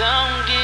Don't give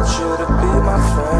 want you to be my friend.